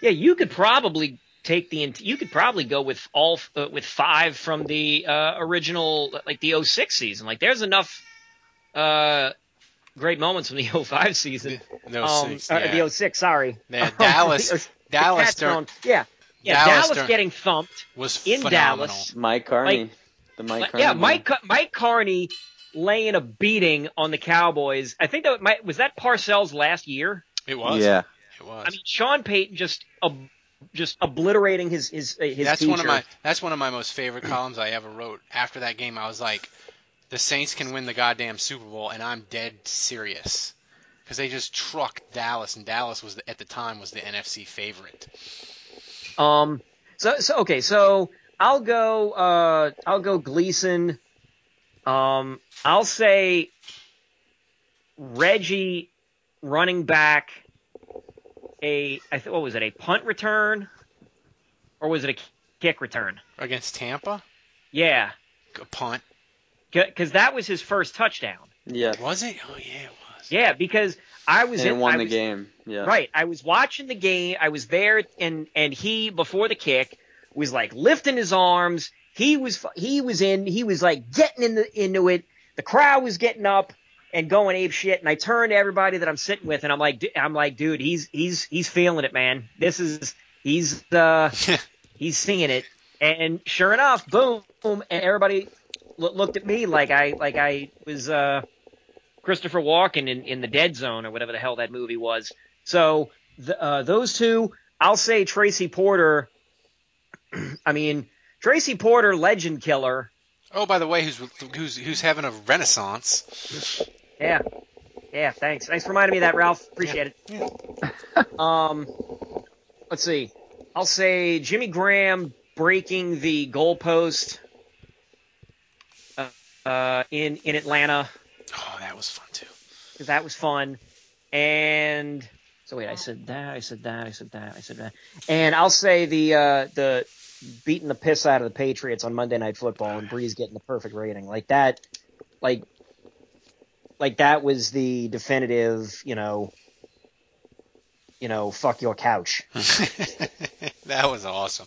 Yeah, you could probably take the you could probably go with all uh, with five from the uh, original like the 06 season. Like there's enough uh great moments from the 05 season. No um, six. uh, yeah. the 06, sorry. Man, Dallas- the- the Dallas Cats during- yeah. Yeah, Dallas Dallas, during- getting thumped. was in phenomenal. Dallas. Mike Karney, Like- the Mike Karney. yeah. Mike Mike Karney laying a beating on the Cowboys. I think that might, was that Parcells last year. It was. Yeah. It was. I mean, Sean Payton just ob- just obliterating his his uh, his that's teacher. one of my that's one of my most favorite columns I ever wrote. After that game, I was like, the Saints can win the goddamn Super Bowl, and I'm dead serious because they just trucked Dallas, and Dallas was the, at the time was the NFC favorite. Um. So so okay. So I'll go. Uh. I'll go Gleason. Um. I'll say Reggie running back a I th- what was it a punt return or was it a kick return? Against Tampa, Yeah, a punt because that was his first touchdown. Yeah, was it? Oh yeah, it was. Yeah, because I was and in, won I the was- game. Yeah, Right. I was watching the game. I was there, and and he before the kick was like lifting his arms. He was he was in. He was like getting in the, into it. The crowd was getting up and going ape shit. And I turned to everybody that I'm sitting with, and I'm like, I'm like, dude, he's he's he's feeling it, man. This is he's uh he's seeing it. And sure enough, boom, and everybody lo- looked at me like I like I was uh Christopher Walken in, in the Dead Zone or whatever the hell that movie was. So the, uh, those two, I'll say Tracy Porter. I mean, Tracy Porter, legend killer. Oh, by the way, who's who's who's having a renaissance? Yeah, yeah. Thanks. Thanks for reminding me of that, Ralph. Appreciate it. um, let's see. I'll say Jimmy Graham breaking the goalpost uh, uh, in in Atlanta. Oh, that was fun too. that was fun. And so wait, I said that, I said that, I said that, I said that, and I'll say the uh, the beating the piss out of the Patriots on Monday Night Football and Brees getting the perfect rating like that, like like that was the definitive, you know, you know, fuck your couch. that was awesome.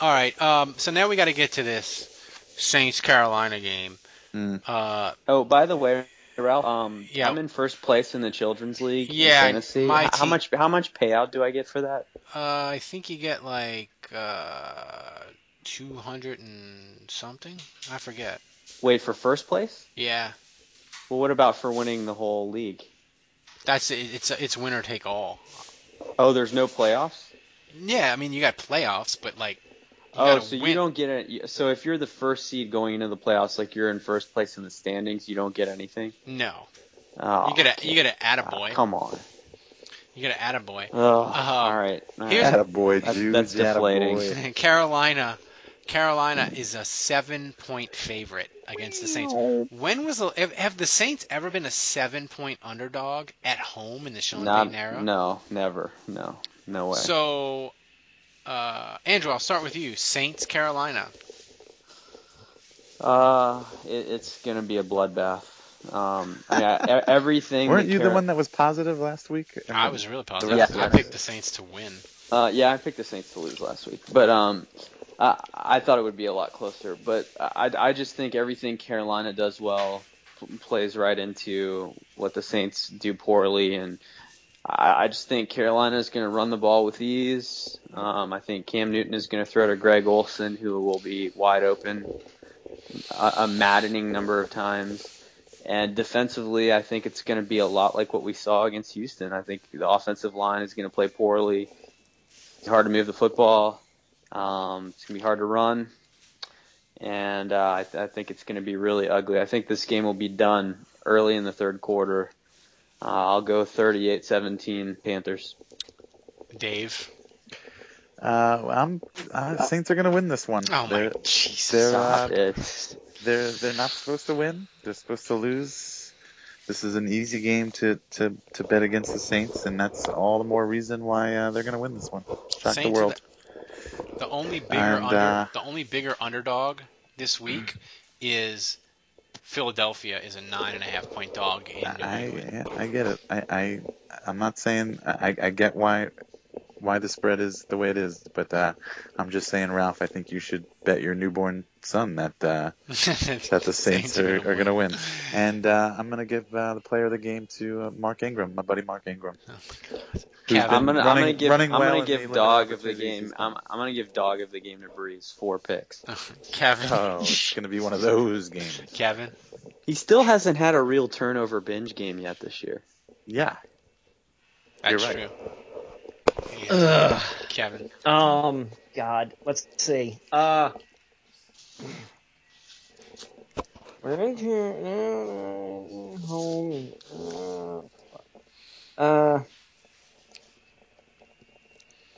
All right, um, so now we got to get to this Saints Carolina game. Mm. Uh, Oh, by the way, Ralph, um, Yeah. I'm in first place in the children's league. in Yeah, fantasy. my H- how team- much? How much payout do I get for that? Uh, I think you get like uh, 200 and something. I forget. Wait for first place. Yeah, Well, what about for winning the whole league? that's it. It's it's winner take all. Oh, there's no playoffs. Yeah, I mean you got playoffs, but like oh, so win. you don't get it. So if you're the first seed going into the playoffs, like you're in first place in the standings, you don't get anything. No, Oh, you get a you get an attaboy. come on. You get an attaboy. Oh, all right. All here's- right. Attaboy, That's- Jude. that's deflating. attaboy. Carolina, Carolina is a seven-point favorite against the Saints. When was the have, have the Saints ever been a seven-point underdog at home in the Sean Not, Payton era? no, never. No, no way. So, uh, Andrew, I'll start with you. Saints, Carolina. Uh, it, it's gonna be a bloodbath. Um, I mean, I, e- everything. Weren't that you the one that was positive last week? I was really positive. rest- I picked the Saints to win. Uh, yeah, I picked the Saints to lose last week, but um, I, I thought it would be a lot closer. But I, I just think everything Carolina does well plays right into what the Saints do poorly, and I, I just think Carolina is going to run the ball with ease. Um, I think Cam Newton is going to throw to Greg Olsen, who will be wide open a, a maddening number of times. And defensively, I think it's going to be a lot like what we saw against Houston. I think the offensive line is going to play poorly. It's hard to move the football. Um, it's going to be hard to run. And uh, I, th- I think it's going to be really ugly. I think this game will be done early in the third quarter. Uh, I'll go 38-17 Panthers. Dave. Uh, I'm. Uh, Saints are going to win this one. Oh my They're, Jesus. they're, uh, it. They're they're not supposed to win. They're supposed to lose. This is an easy game to, to, to bet against the Saints, and that's all the more reason why uh, they're going to win this one. Shock the Saints are world. The, the only bigger And, under uh, the only bigger underdog this week is Philadelphia is a nine and a half point dog in New I England. yeah, I get it. I, I I'm not saying I, I get why why the spread is the way it is, but uh, I'm just saying, Ralph. I think you should bet your newborn son that uh, that the Saints are, are going to win. And uh, I'm going to give uh, the player of the game to uh, Mark Ingram, my buddy Mark Ingram. who's Kevin. I'm gonna, I'm running- gonna give, running I'm well gonna give dog of the game. he's I'm, I'm gonna give dog of the game to Brees. Four picks. Kevin. Oh, it's going to be one of those games. Kevin. He still hasn't had a real turnover binge game yet this year. Yeah. That's You're right. true. Yeah. Ugh. Kevin. Um, God, let's see. Uh, home. Uh,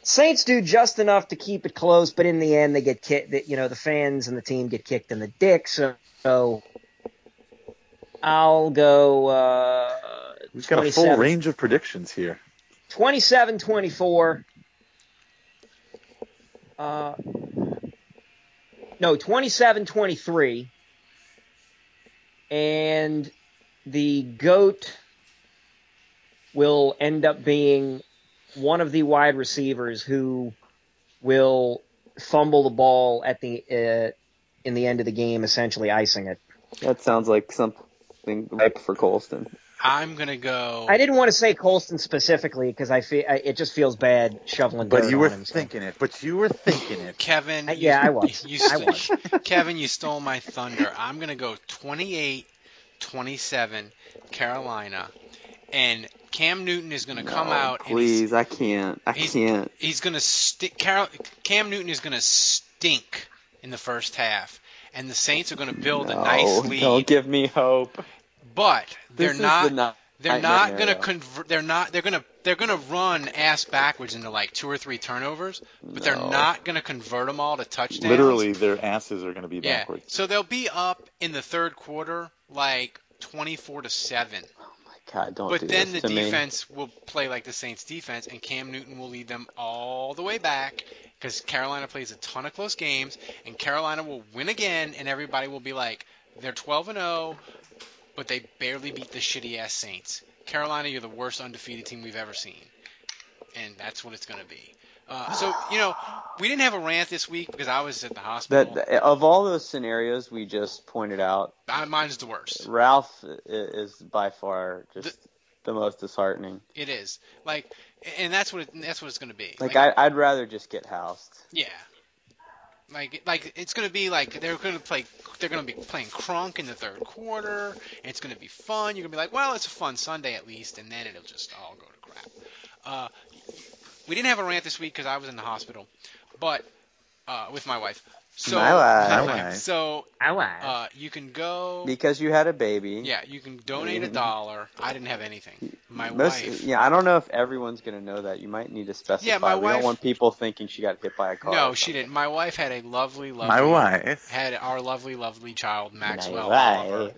Saints do just enough to keep it close, but in the end, they get kicked. You know, the fans and the team get kicked in the dick. So, so I'll go. Uh, We've got a full range of predictions here. 27 24. Uh, no, 27 23. And the GOAT will end up being one of the wide receivers who will fumble the ball at the uh, in the end of the game, essentially icing it. That sounds like something ripe for Colston. I'm gonna go. I didn't want to say Colston specifically because I feel I, it just feels bad shoveling But dirt you were on him. so. thinking it. But you were thinking it. Kevin. Uh, you- yeah, I was. You I st- Kevin, you stole my thunder. I'm gonna go 28, 27, Carolina, and Cam Newton is gonna come No, out. and he's- please. I can't. I he's- can't. he's gonna stink. Carol, Cam Newton is gonna stink in the first half, and the Saints are gonna build a nice lead. Don't give me hope. But they're not. the they're not gonna convert. They're not. They're gonna. They're gonna run ass backwards into like two or three turnovers, but they're not gonna convert them all to touchdowns. Literally, their asses are going to be Yeah. backwards. So they'll be up in the third quarter like 24 to 7. God, don't But do then the to me. defense will play like the Saints defense and Cam Newton will lead them all the way back cuz Carolina plays a ton of close games and Carolina will win again and everybody will be like they're 12 and 0 but they barely beat the shitty ass Saints. Carolina, you're the worst undefeated team we've ever seen. And that's what it's going to be. Uh, so you know, we didn't have a rant this week because I was at the hospital. That of all those scenarios we just pointed out, mine's the worst. Ralph is by far just the most disheartening. It is like, and that's what it, that's what it's going to be. Like I, I'd rather just get housed. Yeah. Like, like it's gonna be like they're gonna play. They're gonna be playing Crunk in the third quarter. And it's gonna be fun. You're gonna be like, well, it's a fun Sunday at least, and then it'll just all go to crap. Uh, we didn't have a rant this week because I was in the hospital, but uh, with my wife. So, My wife. My wife. so Oh, uh, you can go. Because you had a baby. Yeah, you can donate a dollar. I didn't have anything. My Most, wife. yeah, I don't know if everyone's gonna know that. You might need to specify. Yeah, my we wife- don't want people thinking she got hit by a car. No, she didn't. My wife had a lovely, lovely. My wife. Had our lovely, lovely child Maxwell wife. Oliver,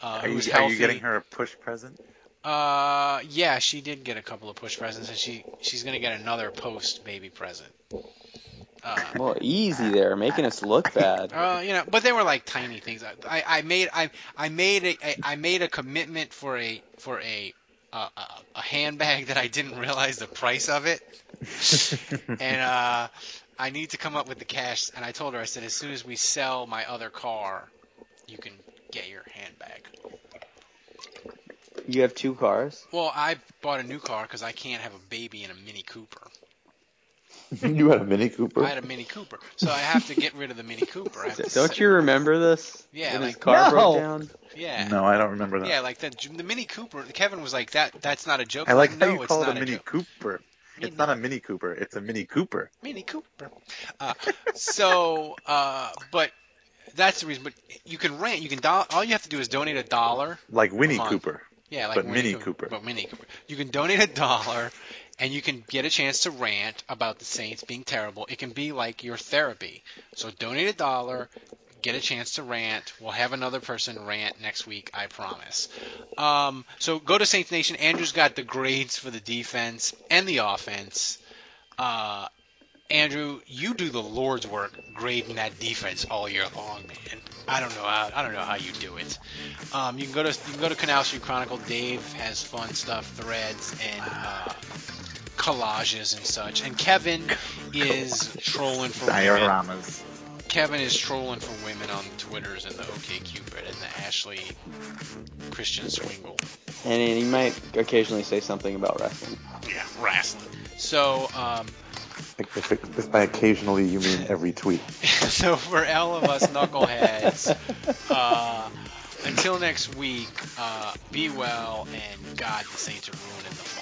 uh, Are you, are you getting her a push present? Uh, yeah, she did get a couple of push presents, and she she's gonna get another post baby present. Uh, Well, easy there, making us look bad. uh, you know, but they were like tiny things. I, I, made I I made a, a I made a commitment for a for a uh, a, a handbag that I didn't realize the price of it, and uh, I need to come up with the cash. And I told her I said as soon as we sell my other car, you can get your handbag. You have two cars. Well, I bought a new car because I can't have a baby in a Mini Cooper. you had a Mini Cooper? I had a Mini Cooper, so I have to get rid of the Mini Cooper. I have to Don't you remember this? Yeah, when his car No. broke down. Yeah. No, I don't remember that. Yeah, like the the Mini Cooper. Kevin was like that. That's not a joke. I like no, how you it's call it not a Mini joke. Cooper. It's not a Mini Cooper. It's a Mini Cooper. Mini Cooper. Uh, so, uh, but that's the reason. But you can rent. You can. Do- all you have to do is donate a dollar. Like Winnie month. Cooper. Yeah, like But Winnie Mini Cooper. But Mini Cooper. You can donate a dollar, and you can get a chance to rant about the Saints being terrible. It can be like your therapy. So donate a dollar, get a chance to rant. We'll have another person rant next week, I promise. Um, so go to Saints Nation. Andrew's got the grades for the defense and the offense. Uh, Andrew, you do the Lord's work grading that defense all year long, man. I don't know how I don't know how you do it. Um, you can go to you can go to Canal Street Chronicle. Dave has fun stuff, threads and uh, collages and such. And Kevin is trolling for women. Dioramas. Kevin is trolling for women on the Twitters and the OKCupid and the Ashley Christian Swingle. And he might occasionally say something about wrestling. Yeah, wrestling. So, um, If, it- if by occasionally you mean every tweet. so for all of us knuckleheads, uh, until next week, uh, be well and God, the Saints are ruining the fall.